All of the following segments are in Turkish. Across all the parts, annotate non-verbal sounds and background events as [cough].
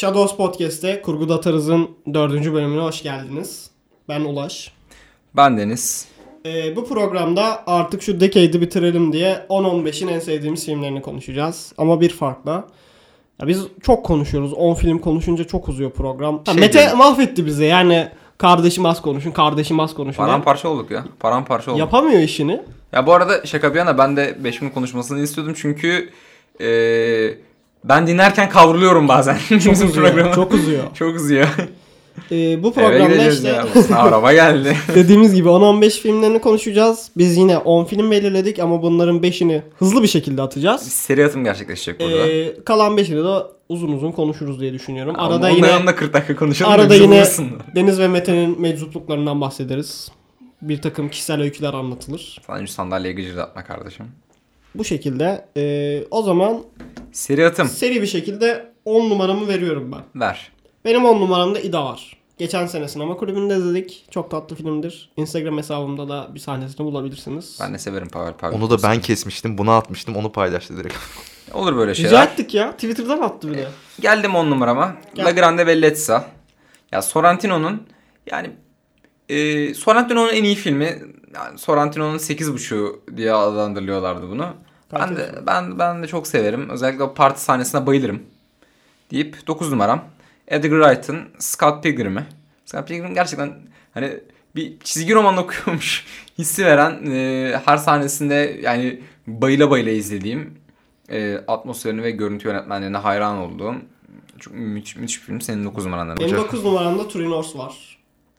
Shadows Podcast'te Kurgu Atarız'ın dördüncü bölümüne hoş geldiniz. Ben Ulaş. Ben Deniz. Ee, bu programda artık şu decade'i bitirelim diye 10-15'in en sevdiğimiz filmlerini konuşacağız. Ama bir farkla. Ya biz çok konuşuyoruz. 10 film konuşunca çok uzuyor program. Ha, Şey Mete gibi. mahvetti bizi. Yani kardeşim az konuşun, kardeşim az konuşun. Paramparça olduk ya. Paramparça olduk. Yapamıyor işini. Ya bu arada şaka bir yana ben de 5 minut konuşmasını istiyordum çünkü eee, ben dinlerken kavruluyorum bazen. Çok uzuyor. programı. Çok uzuyor. [laughs] Çok uzuyor. Ee, bu programda işte ya. Araba geldi. [laughs] dediğimiz gibi 10-15 filmlerini konuşacağız. Biz yine 10 film belirledik ama bunların 5'ini hızlı bir şekilde atacağız. Seri atım gerçekleşecek burada. Ee, kalan 5'ini de uzun uzun konuşuruz diye düşünüyorum. Ama Arada yine yanında 40 dakika konuşalım. da arada yine. Deniz ve Mete'nin meczupluklarından bahsederiz. Bir takım kişisel öyküler anlatılır. Şu sandalyeye gıcırdatma kardeşim. Bu şekilde ee, o zaman Seri atım. seri bir şekilde 10 numaramı veriyorum ben. Ver. Benim 10 numaramda İda var. Geçen sene sinema kulübünde izledik. Çok tatlı filmdir. Instagram hesabımda da bir sahnesini bulabilirsiniz. Ben de severim Pavel Pavel. Onu da ben kesmiştim. Bunu atmıştım. Onu paylaştı direkt. [laughs] Olur böyle Rica şeyler. ettik ya. Twitter'dan attı bir de. Geldim on numarama. Gel. La Grande Bellezza. Ya Sorrentino'nun yani e, Sorrentino'nun en iyi filmi. Yani Sorrentino'nun 8.5'u diye adlandırılıyorlardı bunu. Ben de, ben, ben de çok severim. Özellikle o parti sahnesine bayılırım. Deyip 9 numaram. Edgar Wright'ın Scott Pilgrim'i. Scott Pilgrim gerçekten hani bir çizgi roman [laughs] okuyormuş hissi veren e, her sahnesinde yani bayıla bayıla izlediğim e, atmosferini ve görüntü yönetmenliğine hayran olduğum çok müthiş, müthiş bir film. Senin 9 numarandan. Benim hocam. 9 numaramda Turinors var.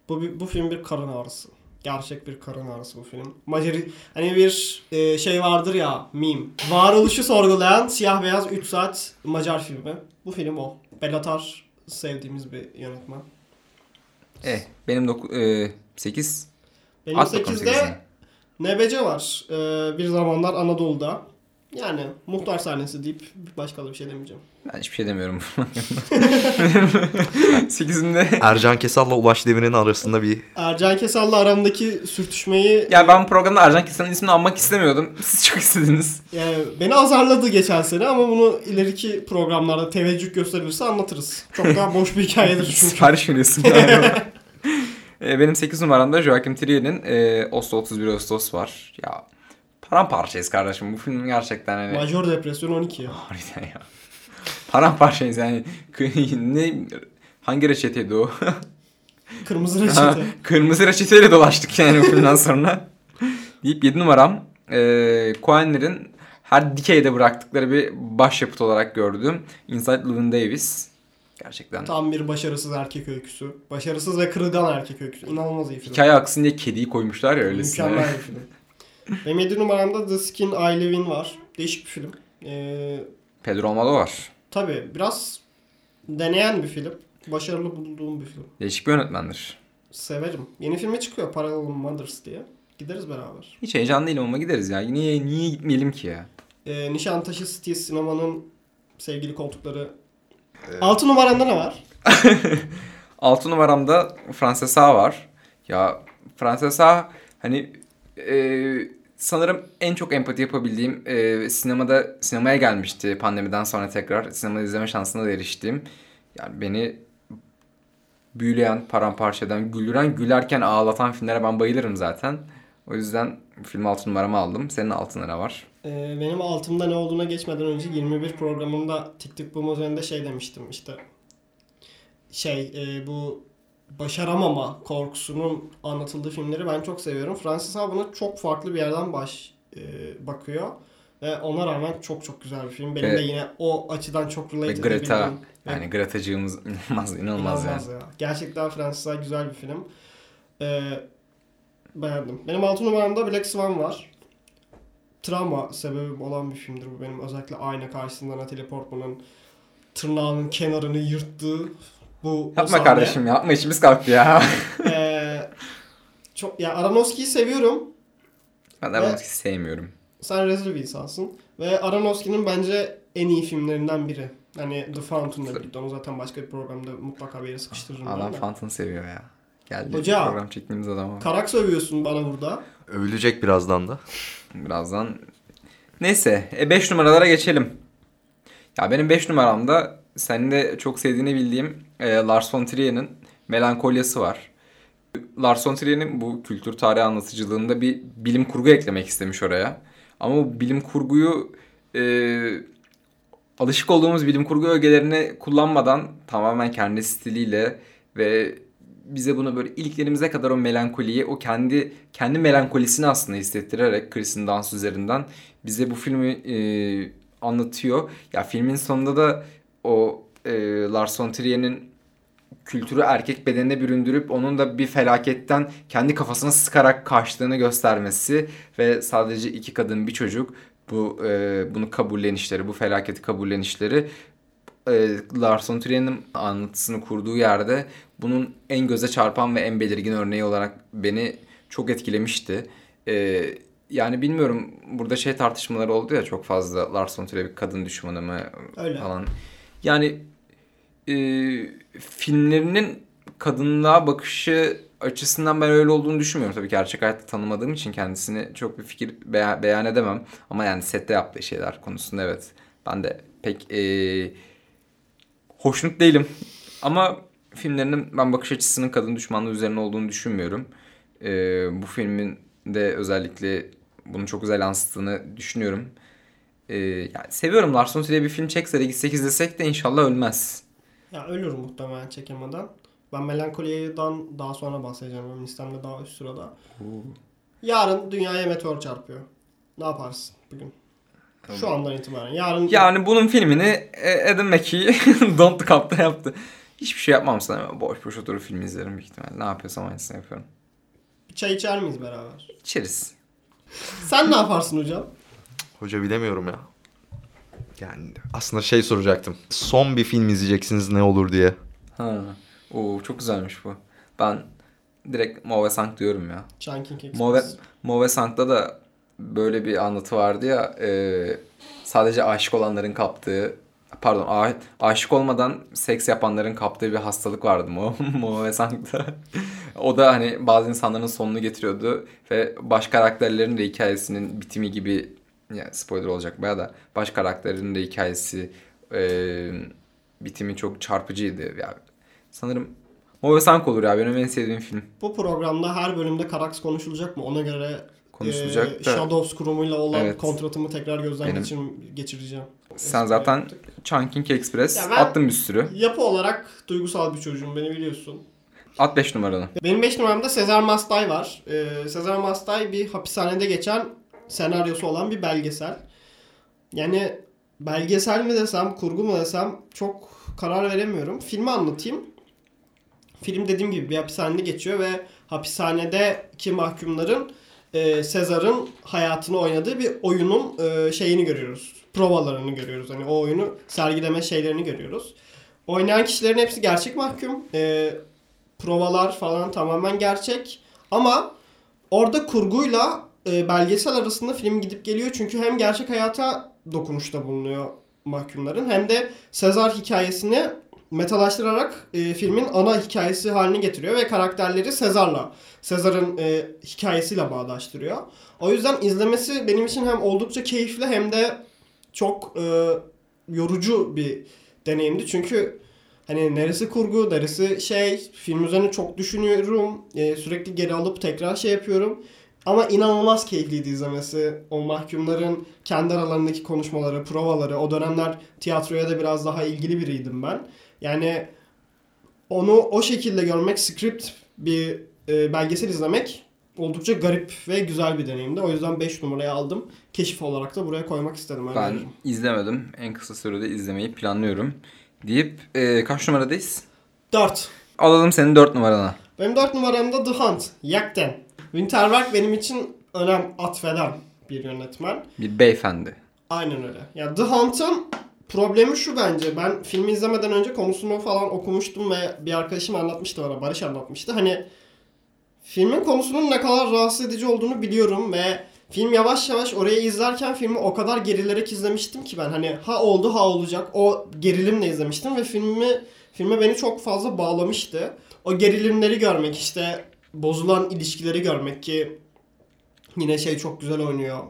Bu, bu film bir karın ağrısı. Gerçek bir karın ağrısı bu film. Maceri hani bir e, şey vardır ya meme. Varoluşu sorgulayan siyah beyaz 3 saat Macar filmi. Bu film o. Belatar sevdiğimiz bir yönetmen. Eh, benim 9 e, 8. Benim At bakalım 8'de sekizini. Nebece var. E, bir zamanlar Anadolu'da. Yani muhtar sahnesi deyip başka da bir şey demeyeceğim. Ben hiçbir şey demiyorum. [laughs] 8'imde Ercan Kesal'la Ulaş Demir'in arasında bir Ercan Kesal'la aramdaki sürtüşmeyi ya ben bu programda Ercan Kesan'ın ismini almak istemiyordum. Siz çok istediniz. Yani beni azarladı geçen sene ama bunu ileriki programlarda teveccüh gösterilirse anlatırız. Çok daha boş bir hikayedir [laughs] çünkü. Sipariş veriyorsun. [laughs] E, benim 8 numaramda Joachim Trier'in e, Oslo 31 Ağustos var. Ya paramparçayız kardeşim. Bu film gerçekten hani... Major depresyon 12 ya. Harbiden ya. Paramparçayız yani. ne hangi reçeteydi o? [laughs] Kırmızı Ha, reçete. Kırmızı reçeteyle dolaştık yani bu filmden sonra. Deyip 7 numaram. E, Coen'lerin her dikeyde bıraktıkları bir başyapıt olarak gördüğüm Inside Llewyn Davis. Gerçekten. Tam bir başarısız erkek öyküsü. Başarısız ve kırılgan erkek öyküsü. İnanılmaz iyi film. Hikaye aksın diye kediyi koymuşlar ya öylesine. Mükemmel bir film. [laughs] Benim 7 numaramda The Skin I Live In var. Değişik bir film. Ee, Pedro Almodovar. tabii biraz deneyen bir film. Başarılı bulduğum bir film. Değişik bir yönetmendir. Severim. Yeni filmi çıkıyor Parallel Mothers diye. Gideriz beraber. Hiç heyecanlı değilim ama gideriz ya. Niye, niye gitmeyelim ki ya? Ee, Nişantaşı City Sinema'nın sevgili koltukları. 6 numaranda ne var? [laughs] 6 numaramda Francesa var. Ya Francesa hani e, sanırım en çok empati yapabildiğim e, sinemada sinemaya gelmişti pandemiden sonra tekrar sinemada izleme şansına da eriştiğim. Yani beni büyüleyen, paramparça eden, güldüren, gülerken ağlatan filmlere ben bayılırım zaten. O yüzden film 6 numaramı aldım. Senin 6 numara var. Benim altımda ne olduğuna geçmeden önce 21 programında Tik Tik Boom üzerinde şey demiştim işte. Şey bu başaramama korkusunun anlatıldığı filmleri ben çok seviyorum. Francis Ha buna çok farklı bir yerden baş e, bakıyor. Ve ona rağmen çok çok güzel bir film. Benim Ve- de yine o açıdan çok relate Ve Greta edebildiğim ve yani Greta'cığımız inanılmaz, inanılmaz, yani. ya. Gerçekten Francis Ha güzel bir film. Ee, beğendim. Benim altı numaramda Black Swan var. Travma sebebim olan bir filmdir bu benim. Özellikle ayna karşısında Natalie Portman'ın tırnağının kenarını yırttığı bu Yapma sahne. kardeşim yapma içimiz kalktı ya. [laughs] Ee, çok ya Aronofsky'yi seviyorum. ben Aronofsky'yi sevmiyorum. Sen rezil bir insansın. Ve Aronofsky'nin bence en iyi filmlerinden biri. Hani The Fountain'la birlikte. Onu zaten başka bir programda mutlaka bir yere sıkıştırırım. Adam. Fountain seviyor ya. Geldi Hoca. program çektiğimiz adama. Karak sövüyorsun bana burada. övülecek birazdan da. Birazdan. Neyse 5 numaralara geçelim. Ya benim 5 numaramda senin de çok sevdiğini bildiğim e, Lars von Trier'in Melankolyası var. Lars von Trier'in bu kültür tarihi anlatıcılığında bir bilim kurgu eklemek istemiş oraya. Ama bu bilim kurguyu e, alışık olduğumuz bilim kurgu ögelerini kullanmadan tamamen kendi stiliyle ve bize bunu böyle iliklerimize kadar o melankoliyi, o kendi kendi melankolisini aslında hissettirerek Chris'in dans üzerinden bize bu filmi e, anlatıyor. Ya filmin sonunda da o e, Lars von Trier'in kültürü erkek bedenine büründürüp onun da bir felaketten kendi kafasına sıkarak kaçtığını göstermesi ve sadece iki kadın bir çocuk bu e, bunu kabullenişleri, bu felaketi kabullenişleri e, Lars von Trier'in anlatısını kurduğu yerde bunun en göze çarpan ve en belirgin örneği olarak beni çok etkilemişti. E, yani bilmiyorum burada şey tartışmaları oldu ya çok fazla Lars von Trier bir kadın düşmanı mı Öyle. falan. Yani e, filmlerinin kadınlığa bakışı açısından ben öyle olduğunu düşünmüyorum. Tabii gerçek hayatta tanımadığım için kendisini çok bir fikir beyan, beyan edemem. Ama yani sette yaptığı şeyler konusunda evet. Ben de pek e, hoşnut değilim. Ama filmlerinin ben bakış açısının kadın düşmanlığı üzerine olduğunu düşünmüyorum. E, bu filmin de özellikle bunu çok güzel yansıttığını düşünüyorum. E, yani seviyorum Lars von Trier bir film çekse de gitsek izlesek de inşallah ölmez. Ya ölür muhtemelen çekemeden. Ben Melankolia'dan daha sonra bahsedeceğim. Benim listemde daha üst sırada. Yarın dünyaya meteor çarpıyor. Ne yaparsın bugün? Şu andan itibaren. Yarın Yani bunun filmini e, Adam McKay [laughs] Don't Look Up'ta yaptı. Hiçbir şey yapmam sana. Boş boş oturup film izlerim büyük ihtimalle. Ne yapıyorsam aynısını yapıyorum. bir çay içer miyiz beraber? İçeriz. Sen ne yaparsın hocam? Hoca bilemiyorum ya. Yani aslında şey soracaktım. Son bir film izleyeceksiniz ne olur diye. Ha. Oo çok güzelmiş bu. Ben direkt Move Sank diyorum ya. Chunking Express. Move, Move Sank'ta da böyle bir anlatı vardı ya. e, sadece aşık olanların kaptığı pardon a- aşık olmadan seks yapanların kaptığı bir hastalık vardı Mo- [laughs] Move Sank'ta. o da hani bazı insanların sonunu getiriyordu ve baş karakterlerin de hikayesinin bitimi gibi yani spoiler olacak baya da baş karakterlerin de hikayesi e, bitimi çok çarpıcıydı. Ya, sanırım Move Sank olur ya benim en sevdiğim film. Bu programda her bölümde Karax konuşulacak mı? Ona göre Konuşulacak e, da- Shadows kurumuyla olan Evet. kontratımı tekrar gözden Benim- geçir- geçireceğim. Sen zaten Chunking Express Ya attın bir sürü. Yapı olarak duygusal bir çocuğum beni biliyorsun. At 5 numaranı. Benim 5 numaramda Sezar Mastay var. Ee, Sezar Mastay bir hapishanede geçen senaryosu olan bir belgesel. Yani belgesel mi desem, kurgu mu desem çok karar veremiyorum. Filmi anlatayım. Film dediğim gibi bir hapishanede geçiyor ve hapishanedeki mahkumların e, Sezar'ın hayatını oynadığı bir oyunun e, şeyini görüyoruz. Provalarını görüyoruz. Hani o oyunu sergileme şeylerini görüyoruz. Oynayan kişilerin hepsi gerçek mahkum. E, provalar falan tamamen gerçek. Ama orada kurguyla e, belgesel arasında film gidip geliyor. Çünkü hem gerçek hayata dokunuşta bulunuyor mahkumların hem de Sezar hikayesini metalaştırarak e, filmin ana hikayesi haline getiriyor ve karakterleri Sezar'la, Sezar'ın e, hikayesiyle bağdaştırıyor. O yüzden izlemesi benim için hem oldukça keyifli hem de çok e, yorucu bir deneyimdi. Çünkü hani neresi kurgu, neresi şey, film üzerine çok düşünüyorum. E, sürekli geri alıp tekrar şey yapıyorum. Ama inanılmaz keyifliydi izlemesi. O mahkumların kendi aralarındaki konuşmaları, provaları. O dönemler tiyatroya da biraz daha ilgili biriydim ben. Yani onu o şekilde görmek, script bir e, belgesel izlemek oldukça garip ve güzel bir deneyimdi. O yüzden 5 numaraya aldım. Keşif olarak da buraya koymak istedim. öyle Ben diyeyim. izlemedim. En kısa sürede izlemeyi planlıyorum. Deyip e, kaç numaradayız? 4. Alalım senin 4 numarana. Benim 4 numaramda The Hunt, Yakten. Winterberg benim için önem atfeden bir yönetmen. Bir beyefendi. Aynen öyle. Ya The Hunt'ın problemi şu bence. Ben filmi izlemeden önce konusunu falan okumuştum ve bir arkadaşım anlatmıştı bana. Barış anlatmıştı. Hani filmin konusunun ne kadar rahatsız edici olduğunu biliyorum ve film yavaş yavaş orayı izlerken filmi o kadar gerilerek izlemiştim ki ben hani ha oldu ha olacak o gerilimle izlemiştim ve filmi filme beni çok fazla bağlamıştı. O gerilimleri görmek işte bozulan ilişkileri görmek ki yine şey çok güzel oynuyor.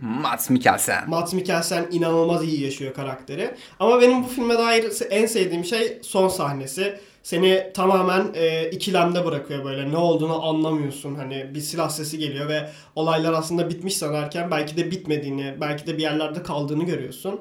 Mads Mikkelsen. Mads Mikkelsen inanılmaz iyi yaşıyor karakteri. Ama benim bu filme dair en sevdiğim şey son sahnesi. Seni tamamen e, ikilemde bırakıyor böyle. Ne olduğunu anlamıyorsun. Hani bir silah sesi geliyor ve olaylar aslında bitmiş sanarken belki de bitmediğini, belki de bir yerlerde kaldığını görüyorsun.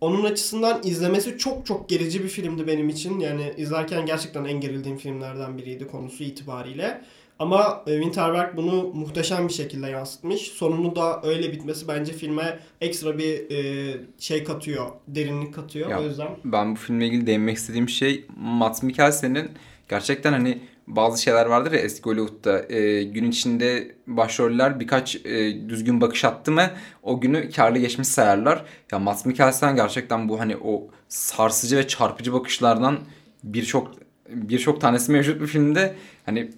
Onun açısından izlemesi çok çok gerici bir filmdi benim için. Yani izlerken gerçekten en gerildiğim filmlerden biriydi konusu itibariyle. Ama e, Winterberg bunu muhteşem bir şekilde yansıtmış. Sonunu da öyle bitmesi bence filme ekstra bir e, şey katıyor, derinlik katıyor. Ya, o yüzden Ben bu filmle ilgili değinmek istediğim şey Mads Mikkelsen'in gerçekten hani bazı şeyler vardır ya eski Hollywood'da e, gün içinde başroller birkaç e, düzgün bakış attı mı o günü karlı geçmiş sayarlar. Ya Mads Mikkelsen gerçekten bu hani o sarsıcı ve çarpıcı bakışlardan birçok birçok tanesi mevcut bir filmde. Hani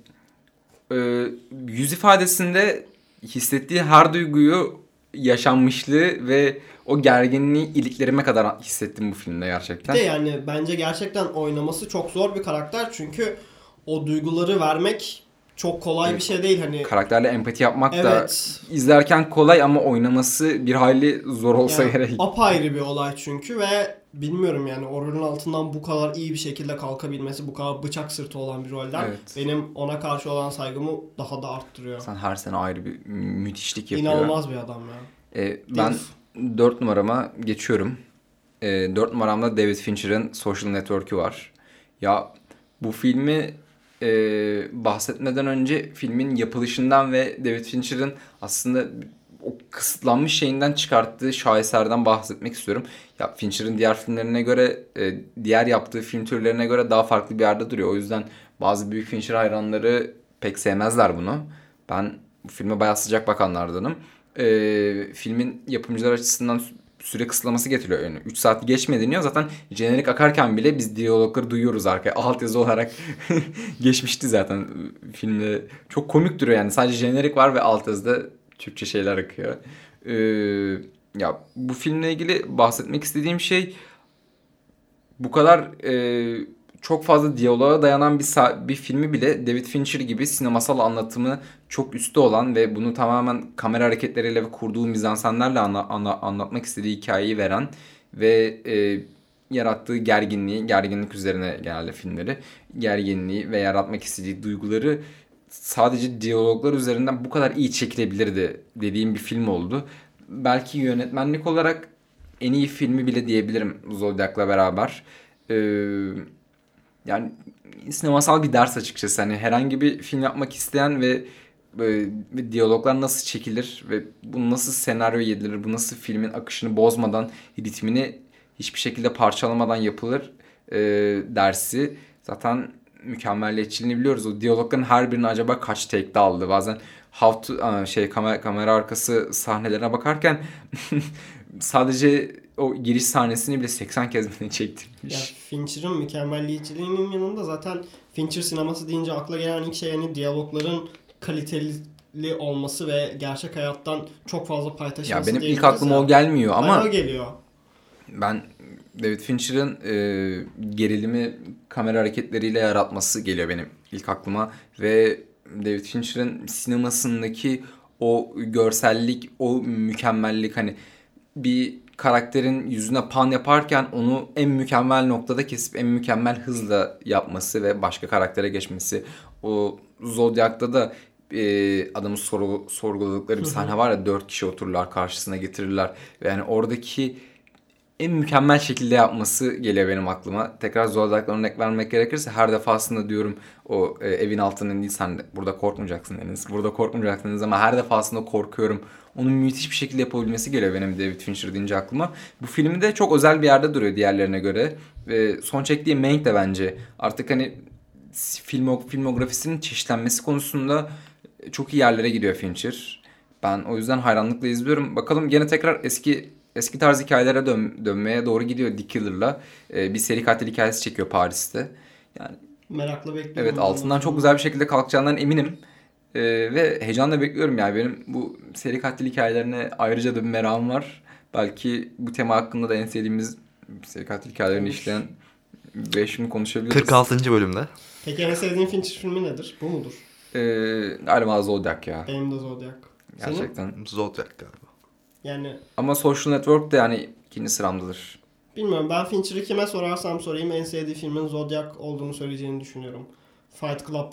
e, yüz ifadesinde hissettiği her duyguyu yaşanmışlığı ve o gerginliği iliklerime kadar hissettim bu filmde gerçekten. de yani bence gerçekten oynaması çok zor bir karakter. Çünkü o duyguları vermek çok kolay bir şey değil. Hani Karakterle empati yapmak da evet. izlerken kolay ama oynaması bir hayli zor olsa Yani gerek. apayrı bir olay çünkü ve bilmiyorum yani o rolün altından bu kadar iyi bir şekilde kalkabilmesi, bu kadar bıçak sırtı olan bir rolden Evet. benim ona karşı olan saygımı daha da arttırıyor. Sen her sene ayrı bir müthişlik yapıyor. İnanılmaz bir adam ya. Ee, ben 4 numarama geçiyorum. Ee, 4 numaramda David Fincher'ın Social Network'ü var. Ya bu filmi e, bahsetmeden önce filmin yapılışından ve David Fincher'ın aslında o kısıtlanmış şeyinden çıkarttığı şaheserden bahsetmek istiyorum. Ya Fincher'ın diğer filmlerine göre, e, diğer yaptığı film türlerine göre daha farklı bir yerde duruyor. O yüzden bazı büyük Fincher hayranları pek sevmezler bunu. Ben bu filme bayağı sıcak bakanlardanım. E, filmin yapımcılar açısından süre kısıtlaması getiriyor. Yani 3 saat geçmedi deniyor. Zaten jenerik akarken bile biz diyalogları duyuyoruz arkaya. [laughs] Alt yazı olarak [laughs] geçmişti zaten filmde. Çok komik duruyor yani. Sadece jenerik var ve alt yazıda Türkçe şeyler akıyor. Ee, ya bu filmle ilgili bahsetmek istediğim şey bu kadar e, çok fazla diyaloğa dayanan bir bir filmi bile David Fincher gibi sinemasal anlatımı çok üstte olan ve bunu tamamen kamera hareketleriyle ve kurduğu mizansenlerle anla- anla- anlatmak istediği hikayeyi veren ve e, yarattığı gerginliği, gerginlik üzerine genelde filmleri, gerginliği ve yaratmak istediği duyguları sadece diyaloglar üzerinden bu kadar iyi çekilebilirdi dediğim bir film oldu. Belki yönetmenlik olarak en iyi filmi bile diyebilirim Zodiac'la beraber. Ee, yani sinemasal bir ders açıkçası. Hani herhangi bir film yapmak isteyen ve, ve diyaloglar nasıl çekilir ve bu nasıl senaryo yedilir, bu nasıl filmin akışını bozmadan, ritmini hiçbir şekilde parçalamadan yapılır e, dersi zaten mükemmelliyetçiliğini biliyoruz. O diyalogların her birini acaba kaç take'de aldı? Bazen how to, şey kamera, kamera arkası sahnelerine bakarken [laughs] sadece o giriş sahnesini bile 80 kez Ya çektirmiş. Fincher'ın mükemmelliyetçiliğinin yanında zaten Fincher sineması deyince akla gelen ilk şey yani diyalogların kaliteli olması ve gerçek hayattan çok fazla pay taşıması Ya benim ilk aklıma ya. o gelmiyor Bana ama o geliyor. ben David Fincher'ın e, gerilimi kamera hareketleriyle yaratması geliyor benim ilk aklıma ve David Fincher'ın sinemasındaki o görsellik, o mükemmellik hani bir karakterin yüzüne pan yaparken onu en mükemmel noktada kesip en mükemmel hızla yapması ve başka karaktere geçmesi. O Zodiac'ta da e, adamı sorgu, sorguladıkları bir sahne var ya dört kişi otururlar karşısına getirirler. Yani oradaki en mükemmel şekilde yapması geliyor benim aklıma. Tekrar Zodiac'la örnek vermek gerekirse her defasında diyorum o e, evin altının değil sen burada korkmayacaksın Deniz. Burada korkmayacaksınız ama her defasında korkuyorum. Onun müthiş bir şekilde yapabilmesi geliyor benim David Fincher deyince aklıma. Bu filmi de çok özel bir yerde duruyor diğerlerine göre. Ve son çektiği Mank de bence artık hani filmo, filmografisinin çeşitlenmesi konusunda çok iyi yerlere gidiyor Fincher. Ben o yüzden hayranlıkla izliyorum. Bakalım gene tekrar eski eski tarz hikayelere dön, dönmeye doğru gidiyor Dick Killer'la. Ee, bir seri katil hikayesi çekiyor Paris'te. Yani Merakla bekliyorum. evet altından çok güzel bir şekilde kalkacağından eminim. Ee, ve heyecanla bekliyorum yani benim bu seri katil hikayelerine ayrıca da bir merakım var. Belki bu tema hakkında da en sevdiğimiz seri katil hikayelerini Olur. işleyen 5 gün konuşabiliriz. 46. bölümde. Peki en sevdiğin Fincher filmi nedir? Bu mudur? Ee, galiba Zodiac ya. Benim de Zodiac. Senin? Gerçekten. Zodiac galiba. Yani Ama Social Network de yani ikinci sıramdadır. bilmiyorum ben Fincher'ı kime sorarsam sorayım en sevdiği filmin Zodiac olduğunu söyleyeceğini düşünüyorum. Fight Club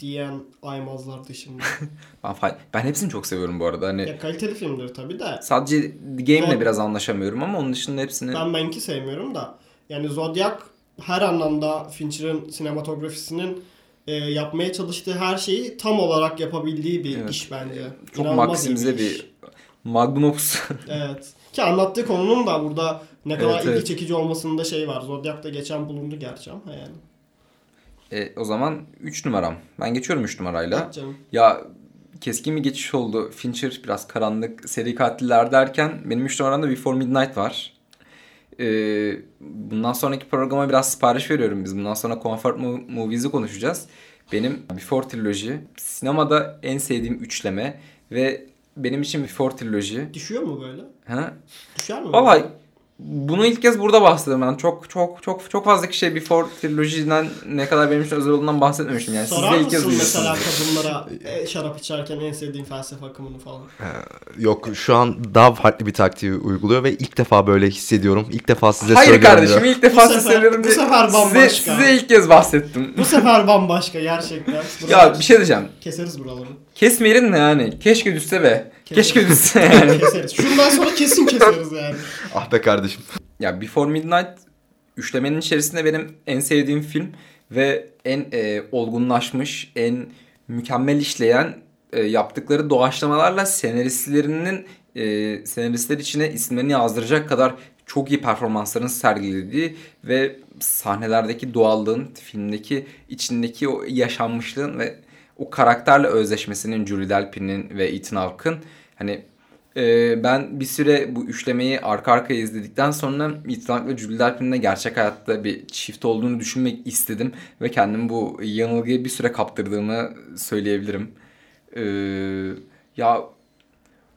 diyen aymazlar dışında. [laughs] Ben, ben hepsini çok seviyorum bu arada. Hani ya kaliteli filmdir tabii de. sadece Game'le Evet. biraz anlaşamıyorum ama onun dışında hepsini Ben benki sevmiyorum da. Yani Zodiac her anlamda Fincher'ın sinematografisinin e, yapmaya çalıştığı her şeyi tam olarak yapabildiği bir Evet. iş bence. çok İnanılmaz maksimize iş. bir magnum opus. [laughs] Evet. Ki anlattığı konunun da burada ne kadar Evet, ilgi evet. çekici olmasında şey var. Zodiac'ta geçen bulundu gerçi ama yani. E, o zaman 3 numaram. Ben geçiyorum 3 numarayla. Evet canım. Ya keskin bir geçiş oldu. Fincher biraz karanlık seri katiller derken benim 3 numaramda Before Midnight var. Ee, bundan sonraki programa biraz sipariş veriyorum biz. Bundan sonra Comfort Mo- Movies'i konuşacağız. Benim Before Trilogy sinemada en sevdiğim üçleme ve benim için Before Trilogy. Düşüyor mu böyle? Ha? Düşer mi? Vallahi bunu ilk kez burada bahsettim ben. Çok çok çok çok fazla kişiye Before Trilogy'den ne kadar benim için özel olduğundan bahsetmemiştim. Yani siz Sorar de ilk kez mısın mesela kadınlara e, şarap içerken en sevdiğin felsefe akımını falan? Yok şu an daha farklı bir taktiği uyguluyor ve ilk defa böyle hissediyorum. İlk defa size Hayır söylüyorum. kardeşim ya. ilk defa Bu size sefer- söylüyorum bu sefer size, bambaşka. size ilk kez bahsettim. Bu sefer bambaşka gerçekten. [laughs] ya Buraları bir şey diyeceğim. Keseriz buraları. Kesmeyelim de yani. Keşke düşse be. Keşke düşse yani. keseriz. Şundan sonra kesin keseriz yani. [laughs] Ah be kardeşim. ya Before Midnight üçlemenin içerisinde benim en sevdiğim film ve en e, olgunlaşmış, en mükemmel işleyen e, yaptıkları doğaçlamalarla senaristlerinin e, senaristler içine isimlerini yazdıracak kadar çok iyi performansların sergilediği ve sahnelerdeki doğallığın, filmdeki içindeki o yaşanmışlığın ve o karakterle özleşmesinin Julie Delpy'nin ve Ethan Hawke'ın hani e, ben bir süre bu üçlemeyi arka arkaya izledikten sonra Ethan Hawke ve Julie Delpy'nin de gerçek hayatta bir çift olduğunu düşünmek istedim ve kendimi bu yanılgıya bir süre kaptırdığımı söyleyebilirim. E, ya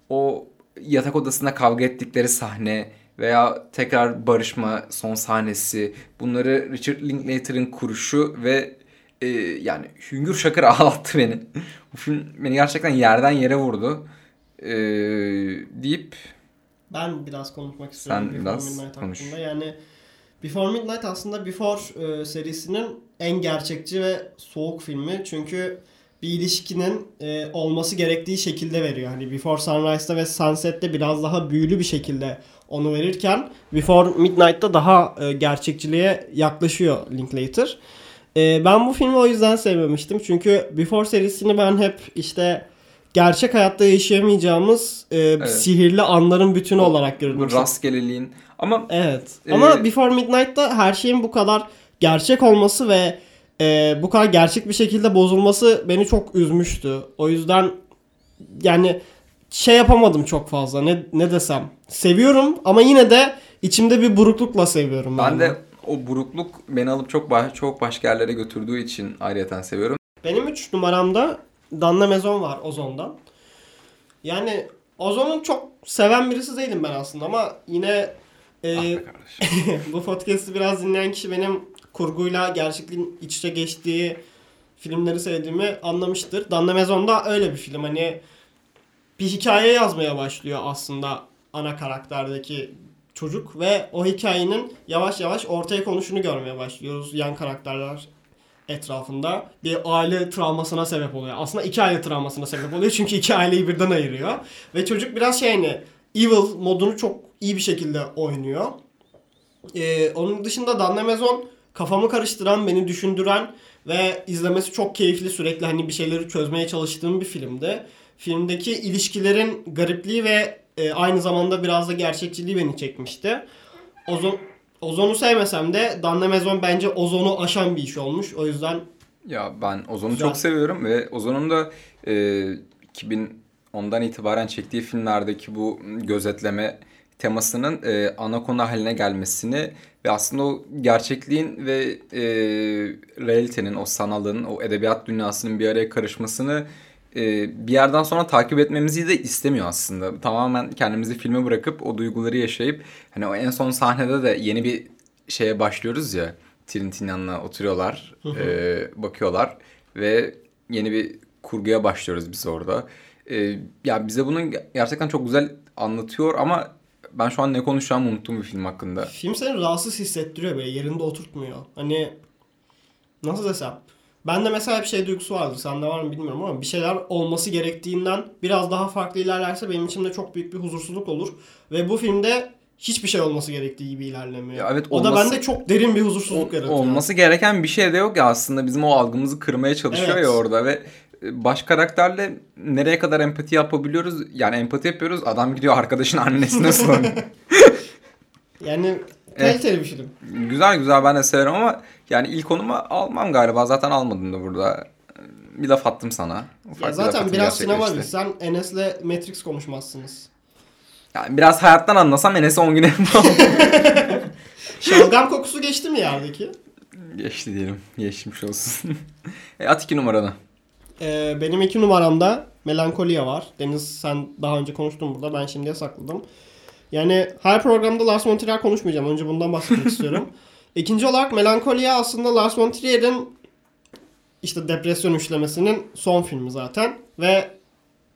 o yatak odasında kavga ettikleri sahne veya tekrar barışma son sahnesi bunları Richard Linklater'ın kuruşu ve e, yani hüngür şakır [laughs] ağlattı beni. Bu film beni gerçekten yerden yere vurdu. E, deyip Ben biraz konuşmak istiyorum Sen Before biraz Midnight konuş. hakkında. Yani Before Midnight aslında Before e, serisinin en gerçekçi ve soğuk filmi. Çünkü bir ilişkinin e, olması gerektiği şekilde veriyor. Hani Before Sunrise'da ve Sunset'te biraz daha büyülü bir şekilde onu verirken Before Midnight'ta daha e, gerçekçiliğe yaklaşıyor Linklater. E, ben bu filmi o yüzden sevmemiştim. Çünkü Before serisini ben hep işte gerçek hayatta yaşayamayacağımız e, sihirli anların bütünü O- olarak gördüm. bu rastgeleliğin ama Evet. Ee, Ama Before Midnight'ta her şeyin bu kadar gerçek olması ve e, bu kadar gerçek bir şekilde bozulması beni çok üzmüştü. O yüzden yani şey yapamadım çok fazla. Ne ne desem. Seviyorum ama yine de içimde bir buruklukla seviyorum. ben yani. de o burukluk beni alıp çok baş, çok başka yerlere götürdüğü için ayrıyeten seviyorum. Benim 3 numaramda Danla Mezon var Ozon'dan. Yani Ozon'u çok seven birisi değilim ben aslında ama yine e, Ah [laughs] bu podcast'i biraz dinleyen kişi benim kurguyla gerçekliğin iç içe geçtiği filmleri sevdiğimi anlamıştır. Danla Mezon da öyle bir film. Hani bir hikaye yazmaya başlıyor aslında ana karakterdeki çocuk ve o hikayenin yavaş yavaş ortaya konuşunu görmeye başlıyoruz yan karakterler etrafında. Bir aile travmasına sebep oluyor. Aslında iki aile travmasına sebep oluyor çünkü iki aileyi birden ayırıyor. Ve çocuk biraz şey hani evil modunu çok iyi bir şekilde oynuyor. Ee, onun dışında Danne Mezon kafamı karıştıran, beni düşündüren ve izlemesi çok keyifli sürekli hani bir şeyleri çözmeye çalıştığım bir filmdi. Filmdeki ilişkilerin garipliği ve e, aynı zamanda biraz da gerçekçiliği beni çekmişti. Ozon Ozon'u sevmesem de Danne Mezon bence Ozon'u aşan bir iş olmuş. O yüzden Ya ben Ozon'u Güzel. çok seviyorum ve Ozon'un da e, 2010'dan itibaren çektiği filmlerdeki bu gözetleme temasının e, ana konu haline gelmesini ve aslında o gerçekliğin ve e, realitenin, o sanalın, o edebiyat dünyasının bir araya karışmasını bir yerden sonra takip etmemizi de istemiyor aslında. Tamamen kendimizi filme bırakıp o duyguları yaşayıp hani o en son sahnede de yeni bir şeye başlıyoruz ya. Trintignant'la oturuyorlar, e, bakıyorlar ve yeni bir kurguya başlıyoruz biz orada. E, ya bize bunun gerçekten çok güzel anlatıyor ama ben şu an ne konuşacağımı unuttum bir film hakkında. Film seni rahatsız hissettiriyor böyle yerinde oturtmuyor. Hani nasıl desem. Ben de mesela bir şey duygusu vardır. Sende var mı bilmiyorum ama bir şeyler olması gerektiğinden biraz daha farklı ilerlerse benim içimde çok büyük bir huzursuzluk olur. Ve bu filmde hiçbir şey olması gerektiği gibi ilerlemiyor. Ya evet, o da olması- bende çok derin bir huzursuzluk O- yaratıyor. olması gereken bir şey de yok ya aslında bizim o algımızı kırmaya çalışıyor Evet. ya orada ve e, baş karakterle nereye kadar empati yapabiliyoruz? Yani empati yapıyoruz. Adam gidiyor arkadaşın annesine [laughs] soruyor. Yani kaliteli bir film. güzel güzel ben de severim ama yani ilk onuma almam galiba. Zaten almadım da burada. Bir laf attım sana. Ufak Ya bir zaten laf biraz sinema bilsen Enes'le Matrix konuşmazsınız. Yani biraz hayattan anlasam Enes'e 10 güne Şalgam kokusu geçti mi yerdeki? Geçti diyelim. Geçmiş olsun. [laughs] e, at iki numaranı. Ee, benim iki numaramda Melankoliya var. Deniz sen daha önce konuştun burada. Ben şimdiye sakladım. Yani her programda Lars von Trier konuşmayacağım. Önce bundan bahsetmek istiyorum. [laughs] İkinci olarak Melankoliya aslında Lars von Trier'in işte depresyon üçlemesinin son filmi zaten. Ve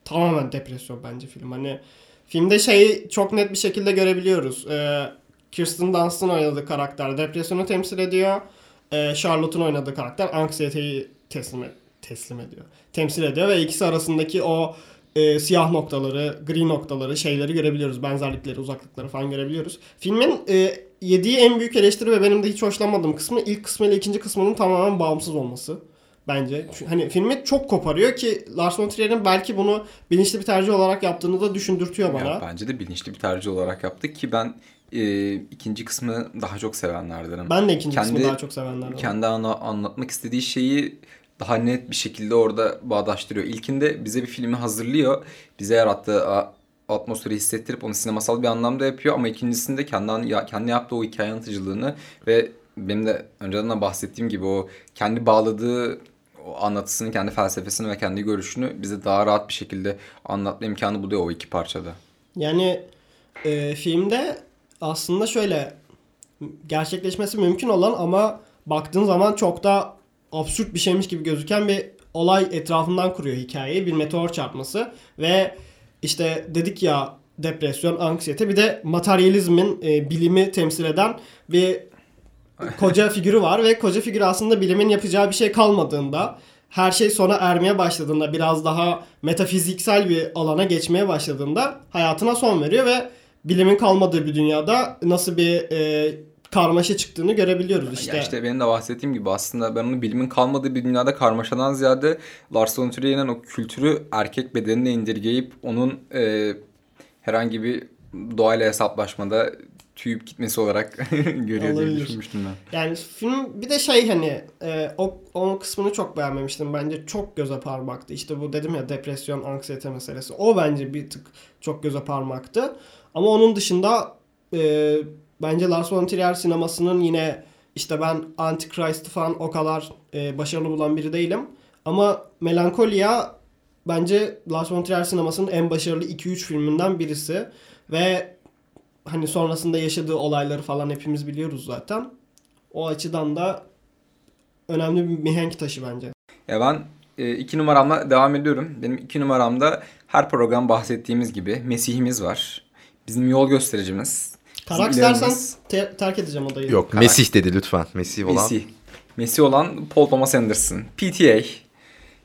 tamamen depresyon bence film. Hani filmde şeyi çok net bir şekilde görebiliyoruz. Ee, Kirsten Dunst'ın oynadığı karakter depresyonu temsil ediyor. Ee, Charlotte'un oynadığı karakter anksiyeteyi teslim, teslim ediyor. Temsil ediyor ve ikisi arasındaki o e, siyah noktaları, gri noktaları, şeyleri görebiliyoruz. Benzerlikleri, uzaklıkları falan görebiliyoruz. Filmin e, yediği en büyük eleştiri ve benim de hiç hoşlanmadığım kısmı ilk kısmı ile ikinci kısmının tamamen bağımsız olması. Bence. Çünkü Hani filmi çok koparıyor ki Lars von Trier'in belki bunu bilinçli bir tercih olarak yaptığını da düşündürtüyor bana. Ya, bence de bilinçli bir tercih olarak yaptık ki ben e, ikinci kısmı daha çok sevenlerdenim. Ben de ikinci Kendi- kısmı daha çok sevenlerden. kendi ana, anlatmak istediği şeyi daha net bir şekilde orada bağdaştırıyor. İlkinde bize bir filmi hazırlıyor. Bize yarattığı atmosferi hissettirip onu sinemasal bir anlamda yapıyor ama ikincisinde kendi kendi yaptığı o hikaye anlatıcılığını ve benim de önceden de bahsettiğim gibi o kendi bağladığı o anlatısını, kendi felsefesini ve kendi görüşünü bize daha rahat bir şekilde anlatma imkanı buluyor o iki parçada. Yani e, filmde aslında şöyle gerçekleşmesi mümkün olan ama baktığın zaman çok da absürt bir şeymiş gibi gözüken bir olay etrafından kuruyor hikayeyi. Bir meteor çarpması ve işte dedik ya depresyon, anksiyete bir de materyalizmin e, bilimi temsil eden bir koca figürü var ve koca figür aslında bilimin yapacağı bir şey kalmadığında her şey sona ermeye başladığında biraz daha metafiziksel bir alana geçmeye başladığında hayatına son veriyor ve bilimin kalmadığı bir dünyada nasıl bir e, karmaşa çıktığını görebiliyoruz işte. Ya işte benim de bahsettiğim gibi aslında ben onu bilimin kalmadığı bir dünyada karmaşadan ziyade Lars von Trier'in o kültürü erkek bedenine indirgeyip onun e, herhangi bir doğayla hesaplaşmada tüyüp gitmesi olarak [laughs] görüyor diye Olabilir. düşünmüştüm ben. Yani film bir de şey hani e, o onun kısmını çok beğenmemiştim. Bence çok göze parmaktı. İşte bu dedim ya depresyon, anksiyete meselesi. O bence bir tık çok göze parmaktı. Ama onun dışında e, bence Lars von Trier sinemasının yine işte ben Antichrist'ı falan o kadar e, başarılı bulan biri değilim. Ama Melancholia bence Lars von Trier sinemasının en başarılı 2-3 filminden birisi. Ve hani sonrasında yaşadığı olayları falan hepimiz biliyoruz zaten. O açıdan da önemli bir mihenk taşı bence. Ya ben e, iki numaramla devam ediyorum. Benim iki numaramda her program bahsettiğimiz gibi Mesih'imiz var. Bizim yol göstericimiz. Karak istersen ilerimiz. te- terk edeceğim odayı. Yok Karar. Mesih dedi lütfen. Mesih olan. Messi. Messi olan Paul Thomas Anderson. PTA.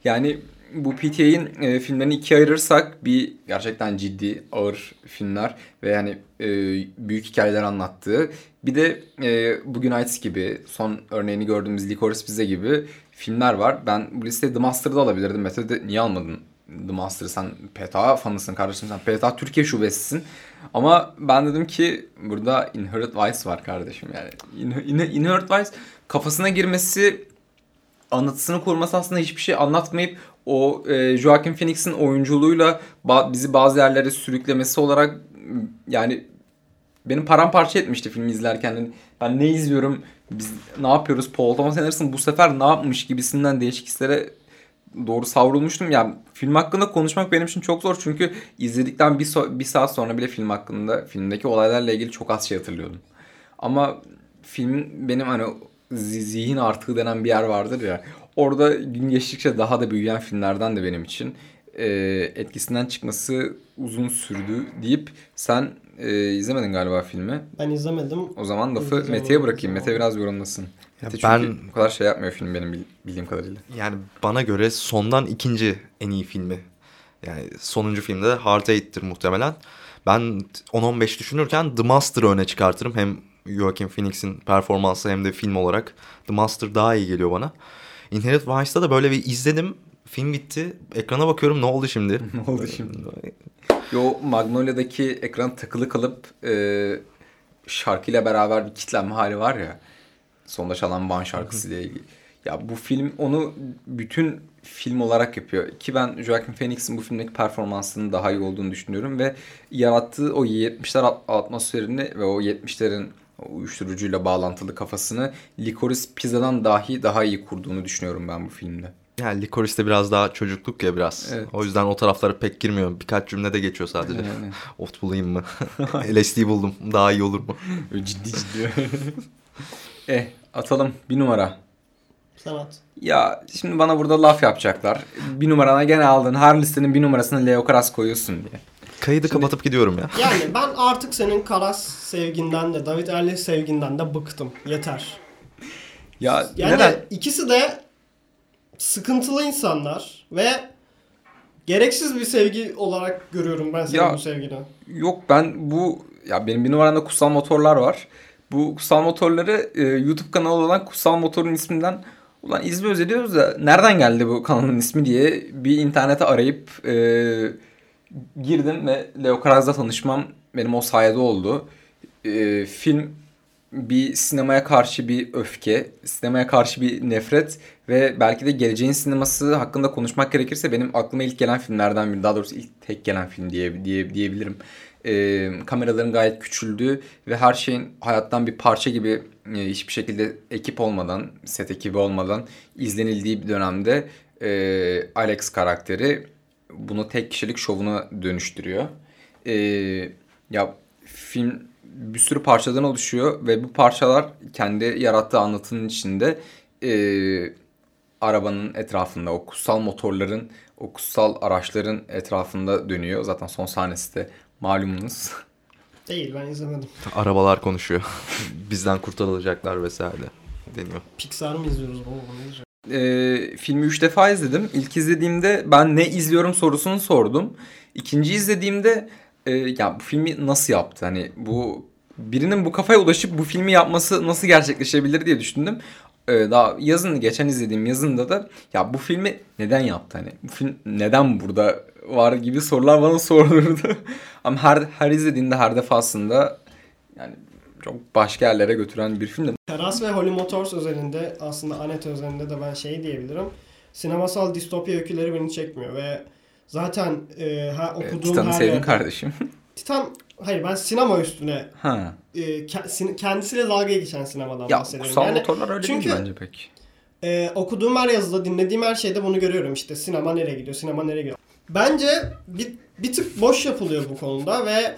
Yani bu PTA'in e, filmlerini ikiye ayırırsak bir gerçekten ciddi ağır filmler ve yani e, büyük hikayeler anlattığı bir de e, Bugün Nights gibi son örneğini gördüğümüz Licorice Pizza gibi filmler var. Ben bu listeye The Master'ı da alabilirdim. Mete de niye almadın The Master'ı sen PTA fanısın kardeşim sen PTA Türkiye şubesisin. Ama ben dedim ki burada Inherent Vice var kardeşim yani. In- In- Inherent Vice kafasına girmesi anlatısını kurması aslında hiçbir şey anlatmayıp o e, Joaquin Phoenix'in oyunculuğuyla ba- bizi bazı yerlere sürüklemesi olarak yani benim paramparça etmişti filmi izlerken. Yani ben ne izliyorum, biz ne yapıyoruz, Paul Thomas Anderson bu sefer ne yapmış gibisinden değişik hislere doğru savrulmuştum. Yani film hakkında konuşmak benim için çok zor çünkü izledikten bir, so- bir saat sonra bile film hakkında, filmdeki olaylarla ilgili çok az şey hatırlıyordum. Ama film benim hani zi- zihin artığı denen bir yer vardır ya. Orada gün geçtikçe daha da büyüyen filmlerden de benim için. e, etkisinden çıkması uzun sürdü deyip sen e, izlemedin galiba filmi. Ben izlemedim. O zaman lafı İzleyeceğim Mete'ye bırakayım. Mete biraz yorumlasın. Ya Mete ben- bu kadar şey yapmıyor film benim bil- bildiğim kadarıyla. Yani bana göre sondan ikinci en iyi filmi. Yani sonuncu filmde Hard Eight'tir muhtemelen. Ben 10-15 düşünürken The Master'ı öne çıkartırım. Hem Joaquin Phoenix'in performansı hem de film olarak The Master daha iyi geliyor bana. Inherit Wise'da da böyle bir izledim. Film bitti. Ekrana bakıyorum ne oldu şimdi? [laughs] Ne oldu şimdi? [laughs] Yo Magnolia'daki ekran takılı kalıp e, şarkıyla beraber bir kitlenme hali var ya. Sonda çalan Van şarkısıyla ilgili. Ya bu film onu bütün film olarak yapıyor. Ki ben Joaquin Phoenix'in bu filmdeki performansının daha iyi olduğunu düşünüyorum ve yarattığı o 70'ler at- atmosferini ve o 70'lerin o uyuşturucuyla bağlantılı kafasını Licorice Pizza'dan dahi daha iyi kurduğunu düşünüyorum ben bu filmde. Yani Licorice'de biraz daha çocukluk ya biraz. Evet. O yüzden o taraflara pek girmiyor. Birkaç cümlede geçiyor sadece. Yani. [laughs] Ot bulayım mı? [laughs] LSD buldum. Daha iyi olur mu? Ciddi ciddi. [laughs] eh atalım bir numara. Sen at. Ya şimdi bana burada laf yapacaklar. Bir numarana gene aldın. Her listenin bir numarasına Leo Kras koyuyorsun diye. Kaydı kapatıp gidiyorum ya. Yani ben artık senin Karas sevginden de David Erli sevginden de bıktım. Yeter. Ya Yani neden? ikisi de sıkıntılı insanlar ve gereksiz bir sevgi olarak görüyorum ben senin Ya- bu sevgini. Yok ben bu ya benim bir numaramda kutsal motorlar var. Bu kutsal motorları e, YouTube kanalı olan Kutsal Motor'un isminden ulan izliyoruz ediyoruz da nereden geldi bu kanalın ismi diye bir internete arayıp e, girdim ve Leo Karaz'la tanışmam benim o sayede oldu. E, film bir sinemaya karşı bir öfke, sinemaya karşı bir nefret ve belki de geleceğin sineması hakkında konuşmak gerekirse benim aklıma ilk gelen filmlerden biri. Daha doğrusu ilk tek gelen film diye, diye diyebilirim. Ee, kameraların gayet küçüldüğü ve her şeyin hayattan bir parça gibi e, hiçbir şekilde ekip olmadan, set ekibi olmadan izlenildiği bir dönemde e, Alex karakteri bunu tek kişilik şovuna dönüştürüyor. Ee, ya film bir sürü parçadan oluşuyor ve bu parçalar kendi yarattığı anlatının içinde e, arabanın etrafında o kutsal motorların o kutsal araçların etrafında dönüyor. Zaten son sahnesi de malumunuz. Değil ben izlemedim. Arabalar konuşuyor. [laughs] Bizden kurtarılacaklar vesaire deniyor. Pixar mı izliyoruz baba bunu izliyoruz. e, filmi 3 defa izledim. İlk izlediğimde ben ne izliyorum sorusunu sordum. İkinci izlediğimde e, ya bu filmi nasıl yaptı? Hani bu birinin bu kafaya ulaşıp bu filmi yapması nasıl gerçekleşebilir diye düşündüm. E, daha yazın geçen izlediğim yazında da ya bu filmi neden yaptı hani bu film neden burada var gibi sorular bana [laughs] sorulurdu. Ama her her izlediğimde her defasında yani çok başka yerlere götüren bir film. Karas ve Holly Motors özelinde aslında Anet özelinde de ben şey diyebilirim. Sinemasal distopya öyküleri beni çekmiyor ve zaten e, ha, E, okuduğum Titan'ı her yerde- kardeşim. [laughs] Titan hayır ben sinema üstüne ha. e, kendisiyle dalga geçen sinemadan Ya bahsediyorum. kutsal Yani motorlar öyle çünkü- değil bence pek. e, okuduğum her yazıda dinlediğim her şeyde bunu görüyorum işte sinema nereye gidiyor sinema nereye gidiyor. Bence bir, bir tık boş yapılıyor bu konuda ve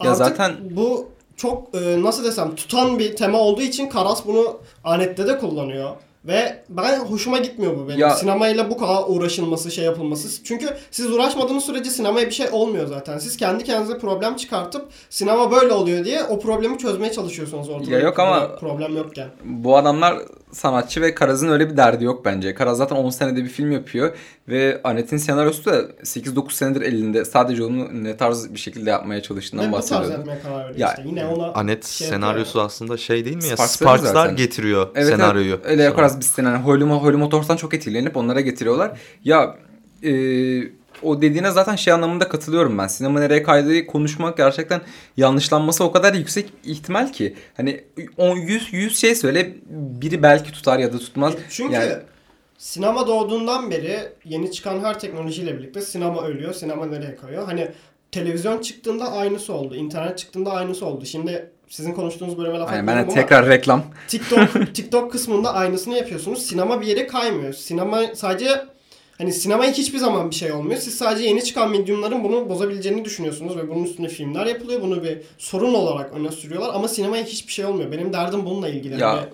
artık zaten- bu çok e, nasıl desem tutan bir tema olduğu için Karas bunu Anet'te de kullanıyor. Ve ben hoşuma gitmiyor bu benim. Ya- Sinemayla bu kadar uğraşılması, şey yapılması. Çünkü siz uğraşmadığınız sürece sinemaya bir şey olmuyor zaten. Siz kendi kendinize problem çıkartıp sinema böyle oluyor diye o problemi çözmeye çalışıyorsunuz ortada. Ya yok ama- problem yokken. Bu adamlar sanatçı ve Karaz'ın öyle bir derdi yok bence. Karaz zaten 10 senede bir film yapıyor ve Anet'in senaryosu da 8-9 senedir elinde. Sadece onu ne tarz bir şekilde yapmaya çalıştığından Ve bu tarz bahsediyordu. yapmaya karar veriyor Ya, işte. Yine ona Anet şey senaryosu aslında şey değil mi ya? Sparks'lar Sparks'lar zaten. getiriyor Evet, senaryoyu. Evet, öyle. Karaz biz yani Holy, Holy Motors'tan çok etkilenip onlara getiriyorlar. Ya e, o dediğine zaten şey anlamında katılıyorum ben. Sinema nereye kaydığı konuşmak gerçekten yanlışlanması o kadar yüksek ihtimal ki. Hani 10 100 100 şey söyle biri belki tutar ya da tutmaz. Çünkü Yani- sinema doğduğundan beri yeni çıkan her teknolojiyle birlikte sinema ölüyor. Sinema nereye kayıyor? Hani televizyon çıktığında aynısı oldu. internet çıktığında aynısı oldu. Şimdi sizin konuştuğunuz bölüme laf Aynen ben de tekrar reklam. TikTok [laughs] TikTok kısmında aynısını yapıyorsunuz. Sinema bir yere kaymıyor. Sinema sadece hani sinemaya hiçbir zaman bir şey olmuyor. Siz sadece yeni çıkan medyumların bunu bozabileceğini düşünüyorsunuz ve bunun üstüne filmler yapılıyor. Bunu bir sorun olarak öne sürüyorlar ama sinemaya hiçbir şey olmuyor. Benim derdim bununla ilgili. Ya, Hani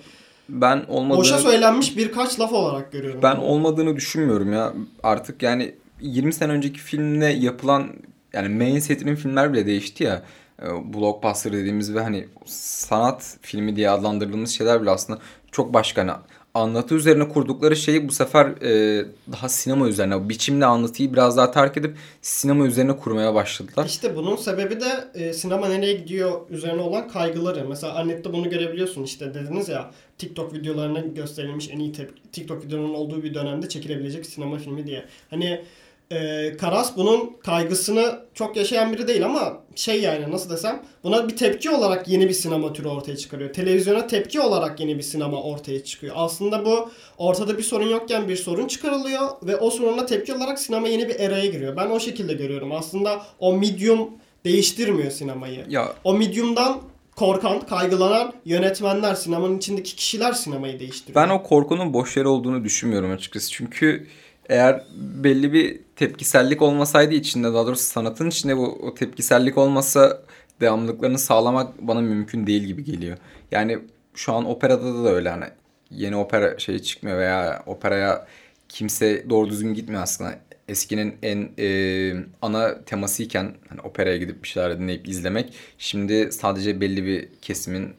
Ben olmadığını boşa söylenmiş birkaç laf olarak görüyorum. ben bunu. olmadığını düşünmüyorum ya. Artık yani 20 sene önceki filmle yapılan yani mainstream filmler bile değişti ya. E, blockbuster dediğimiz ve hani sanat filmi diye adlandırdığımız şeyler bile aslında çok başka. Hani anlatı üzerine kurdukları şeyi bu sefer e, daha sinema üzerine, biçimle anlatıyı biraz daha terk edip sinema üzerine kurmaya başladılar. İşte bunun sebebi de e, sinema nereye gidiyor üzerine olan kaygıları. Mesela Annette'de bunu görebiliyorsun işte dediniz ya TikTok videolarına gösterilmiş en iyi TikTok videonun olduğu bir dönemde çekilebilecek sinema filmi diye. Hani e, Karas bunun kaygısını çok yaşayan biri değil ama şey yani nasıl desem buna bir tepki olarak yeni bir sinema türü ortaya çıkarıyor. Televizyona tepki olarak yeni bir sinema ortaya çıkıyor. Aslında bu ortada bir sorun yokken bir sorun çıkarılıyor ve o soruna tepki olarak sinema yeni bir eraya giriyor. Ben o şekilde görüyorum. Aslında o medium değiştirmiyor sinemayı. Ya O medium'dan korkan, kaygılanan yönetmenler, sinemanın içindeki kişiler sinemayı değiştiriyor. ben o korkunun boş yere olduğunu düşünmüyorum açıkçası. Çünkü eğer belli bir tepkisellik olmasaydı içinde daha doğrusu sanatın içinde bu o tepkisellik olmasa devamlılıklarını sağlamak bana mümkün değil gibi geliyor. Yani şu an operada da öyle hani yeni opera şeyi çıkmıyor veya operaya kimse doğru düzgün gitmiyor aslında. Eskinin en e, ana temasıyken hani operaya gidip bir şeyler dinleyip izlemek şimdi sadece belli bir kesimin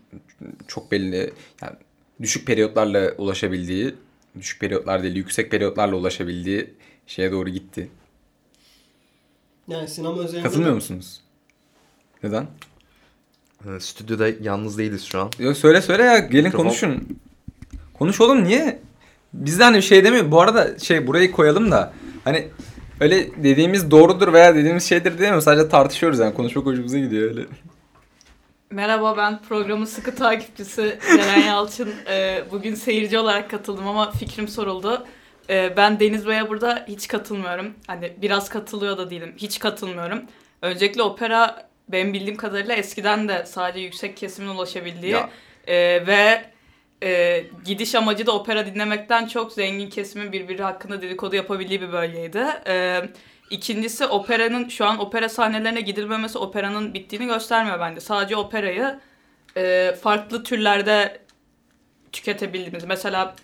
çok belli yani düşük periyotlarla ulaşabildiği düşük periyotlar değil yüksek periyotlarla ulaşabildiği şeye doğru gitti. Yani sinema üzerinde Katılmıyor musunuz? Neden? Ee, Stüdyoda yalnız değiliz şu an. Yo, söyle söyle ya gelin Mikrofon. konuşun. Konuş oğlum niye? Biz de hani bir şey demiyor. Bu arada şey burayı koyalım da hani öyle dediğimiz doğrudur veya dediğimiz şeydir diyemiyorum. Sadece tartışıyoruz yani konuşmak hoşumuza gidiyor öyle. Merhaba ben programın sıkı takipçisi Ceren Yalçın. Ee, bugün seyirci olarak katıldım ama fikrim soruldu. Ee, ben Deniz Bey'e burada hiç katılmıyorum. Hani biraz katılıyor da değilim. Hiç katılmıyorum. Öncelikle opera benim bildiğim kadarıyla eskiden de sadece yüksek kesimin ulaşabildiği Ya. e, ve e, gidiş amacı da opera dinlemekten çok zengin kesimin birbiri hakkında dedikodu yapabildiği bir bölgeydi. E, ikincisi operanın şu an opera sahnelerine gidilmemesi operanın bittiğini göstermiyor bence. Sadece operayı e, farklı türlerde tüketebildiğimiz. Mesela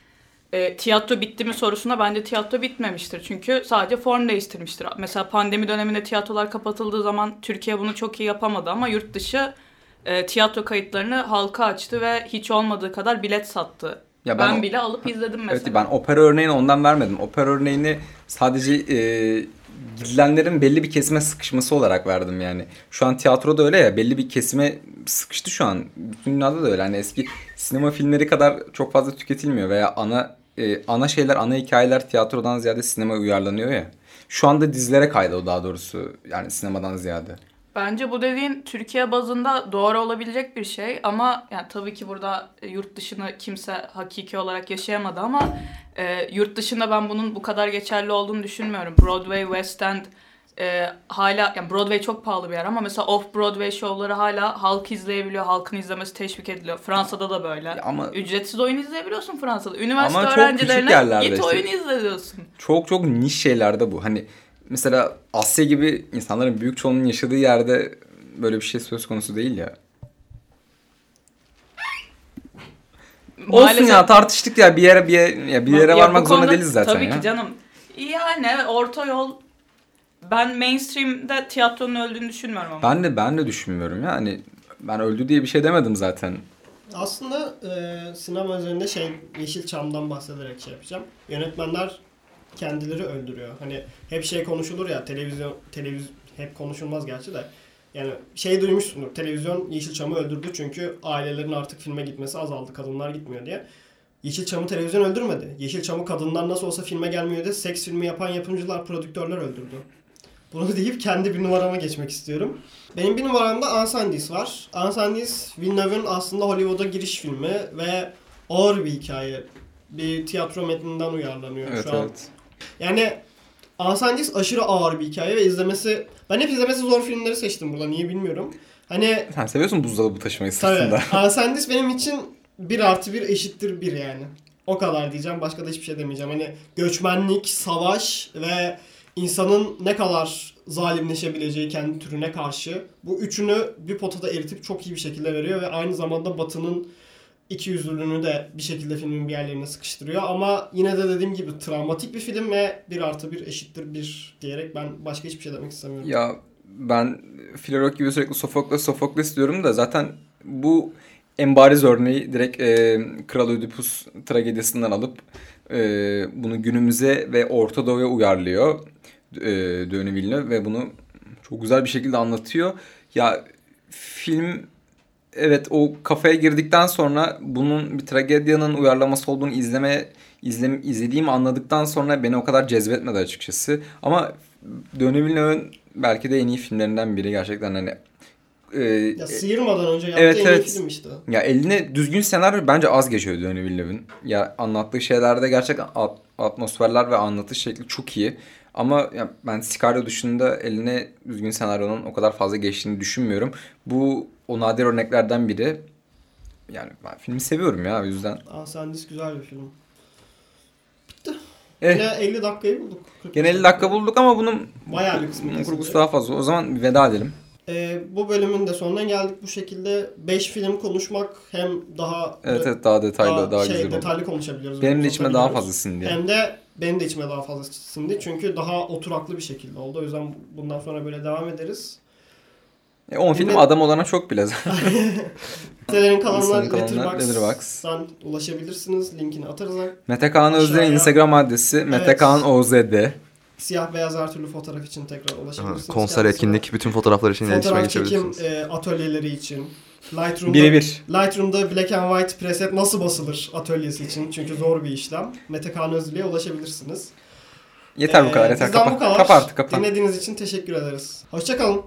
e, tiyatro bitti mi sorusuna bence tiyatro bitmemiştir. Çünkü sadece form değiştirmiştir. Mesela pandemi döneminde tiyatrolar kapatıldığı zaman Türkiye bunu çok iyi yapamadı ama yurt dışı e, tiyatro kayıtlarını halka açtı ve hiç olmadığı kadar bilet sattı. Ya ben ben bile alıp izledim mesela. Evet ben opera örneğini ondan vermedim. Opera örneğini sadece e, gidilenlerin belli bir kesime sıkışması olarak verdim yani. Şu an tiyatroda öyle ya belli bir kesime sıkıştı şu an. Bütün dünyada da öyle. Hani eski sinema filmleri kadar çok fazla tüketilmiyor veya ana e, ana şeyler, ana hikayeler tiyatrodan ziyade sinema uyarlanıyor ya. Şu anda dizilere kaydı o daha doğrusu. Yani sinemadan ziyade. Bence bu dediğin Türkiye bazında doğru olabilecek bir şey ama yani tabii ki burada e, yurt dışını kimse hakiki olarak yaşayamadı ama e, yurt dışında ben bunun bu kadar geçerli olduğunu düşünmüyorum. Broadway, West End e, hala yani Broadway çok pahalı bir yer ama mesela off Broadway şovları hala halk izleyebiliyor. Halkın izlemesi teşvik ediliyor. Fransa'da da böyle. Ya ama Ücretsiz oyun izleyebiliyorsun Fransa'da. Üniversite Ama öğrencilerine git işte. oyun izle diyorsun. çok çok niş şeylerde bu. Hani mesela Asya gibi insanların büyük çoğunluğun yaşadığı yerde böyle bir şey söz konusu değil ya. [laughs] Olsun Maalesef- ya tartıştık ya bir yere bir yere, ya bir yere Ya varmak zorunda konuda değiliz zaten tabii ya. ki canım. Yani orta yol ben mainstream'de tiyatronun öldüğünü düşünmüyorum ama. Ben de ben de düşünmüyorum ya. Hani ben öldü diye bir şey demedim zaten. Aslında e, sinema üzerinde şey Yeşilçam'dan bahsederek şey yapacağım. Yönetmenler kendileri öldürüyor. Hani hep şey konuşulur ya televizyon televiz hep konuşulmaz gerçi de. Yani şey duymuşsundur. Televizyon Yeşilçam'ı öldürdü çünkü ailelerin artık filme gitmesi azaldı. Kadınlar gitmiyor diye. Yeşilçam'ı televizyon öldürmedi. Yeşilçam'ı kadınlar nasıl olsa filme gelmiyor diye seks filmi yapan yapımcılar, prodüktörler öldürdü. Bunu [laughs] deyip kendi bir numarama geçmek istiyorum. Benim bir numaramda Ansandis var. Ansandis Villeneuve'ın aslında Hollywood'a giriş filmi ve ağır bir hikaye. Bir tiyatro metninden uyarlanıyor Evet şu an. evet. Yani Ansandis aşırı ağır bir hikaye ve izlemesi... Ben hep izlemesi zor filmleri seçtim burada. Niye bilmiyorum. Hani Sen seviyorsun buzdolabı taşımayı tabii sırtında. [laughs] Ansandis benim için bir artı bir eşittir bir yani. O kadar diyeceğim. Başka da hiçbir şey demeyeceğim. Hani göçmenlik, savaş ve insanın ne kadar zalimleşebileceği kendi türüne karşı bu üçünü bir potada eritip çok iyi bir şekilde veriyor ve aynı zamanda Batı'nın iki yüzlülüğünü de bir şekilde filmin bir yerlerine sıkıştırıyor. Ama yine de dediğim gibi travmatik bir film ve bir artı bir eşittir bir diyerek ben başka hiçbir şey demek istemiyorum. Ya ben Filorok gibi sürekli Sofokles Sofokles diyorum da zaten bu en bariz örneği direkt e, Kral Ödipus tragedisinden alıp e, bunu günümüze ve Orta Doğu'ya uyarlıyor e, Denis Villeneuve ve bunu çok güzel bir şekilde anlatıyor. Ya film evet o kafaya girdikten sonra bunun bir tragedyanın uyarlaması olduğunu izleme izlem, izlediğimi anladıktan sonra beni o kadar cezbetmedi açıkçası. Ama Denis Villeneuve'ın belki de en iyi filmlerinden biri gerçekten hani e, Ya sıyırmadan önce yaptığı Evet, en iyi evet. film işte. ya eline düzgün senaryo bence az geçiyor Denis Villeneuve'ın. Ya anlattığı şeylerde gerçekten at- atmosferler ve anlatış şekli çok iyi. Ama ben Sicario dışında eline düzgün senaryonun o kadar fazla geçtiğini düşünmüyorum. Bu o nadir örneklerden biri. Yani ben filmi seviyorum ya o yüzden. Aa Sandis güzel bir film. Eh, Yine 50 dakikayı bulduk. 45 gene 50 dakika bulduk ama bunun Bayağı bir kısmı kurgusu kesildi. daha fazla. O zaman bir veda edelim. Ee, bu bölümün de sonuna geldik bu şekilde. 5 film konuşmak hem daha Evet evet daha detaylı daha, şey, güzel detaylı konuşabiliyoruz. Benim de içime daha fazla sindi. Hem de benim de içime daha fazla sindi. Çünkü daha oturaklı bir şekilde oldu. O yüzden bundan sonra böyle devam ederiz. E, 10 film Yine- adam olana çok bile zaten. [laughs] Sitelerin kalanlar Letterboxd'dan ulaşabilirsiniz. Linkini atarız. Mete Kaan Özden'in Instagram adresi Mete Evet. Kaan OZD. Siyah beyaz her türlü fotoğraf için tekrar ulaşabilirsiniz. Konser, kendisine. etkinlik, bütün fotoğraflar için iletişime Fotoğraf çekim geçebilirsiniz. e, atölyeleri için. Lightroom'da, Birebir. Lightroom'da Black and White preset nasıl basılır atölyesi için. Çünkü zor bir işlem. Mete Kaan Özlü'ye ulaşabilirsiniz. Yeter bu Ee, kadar yeter. Kapa, bu kadar. kapa artık kapa. Dinlediğiniz için teşekkür ederiz. Hoşçakalın.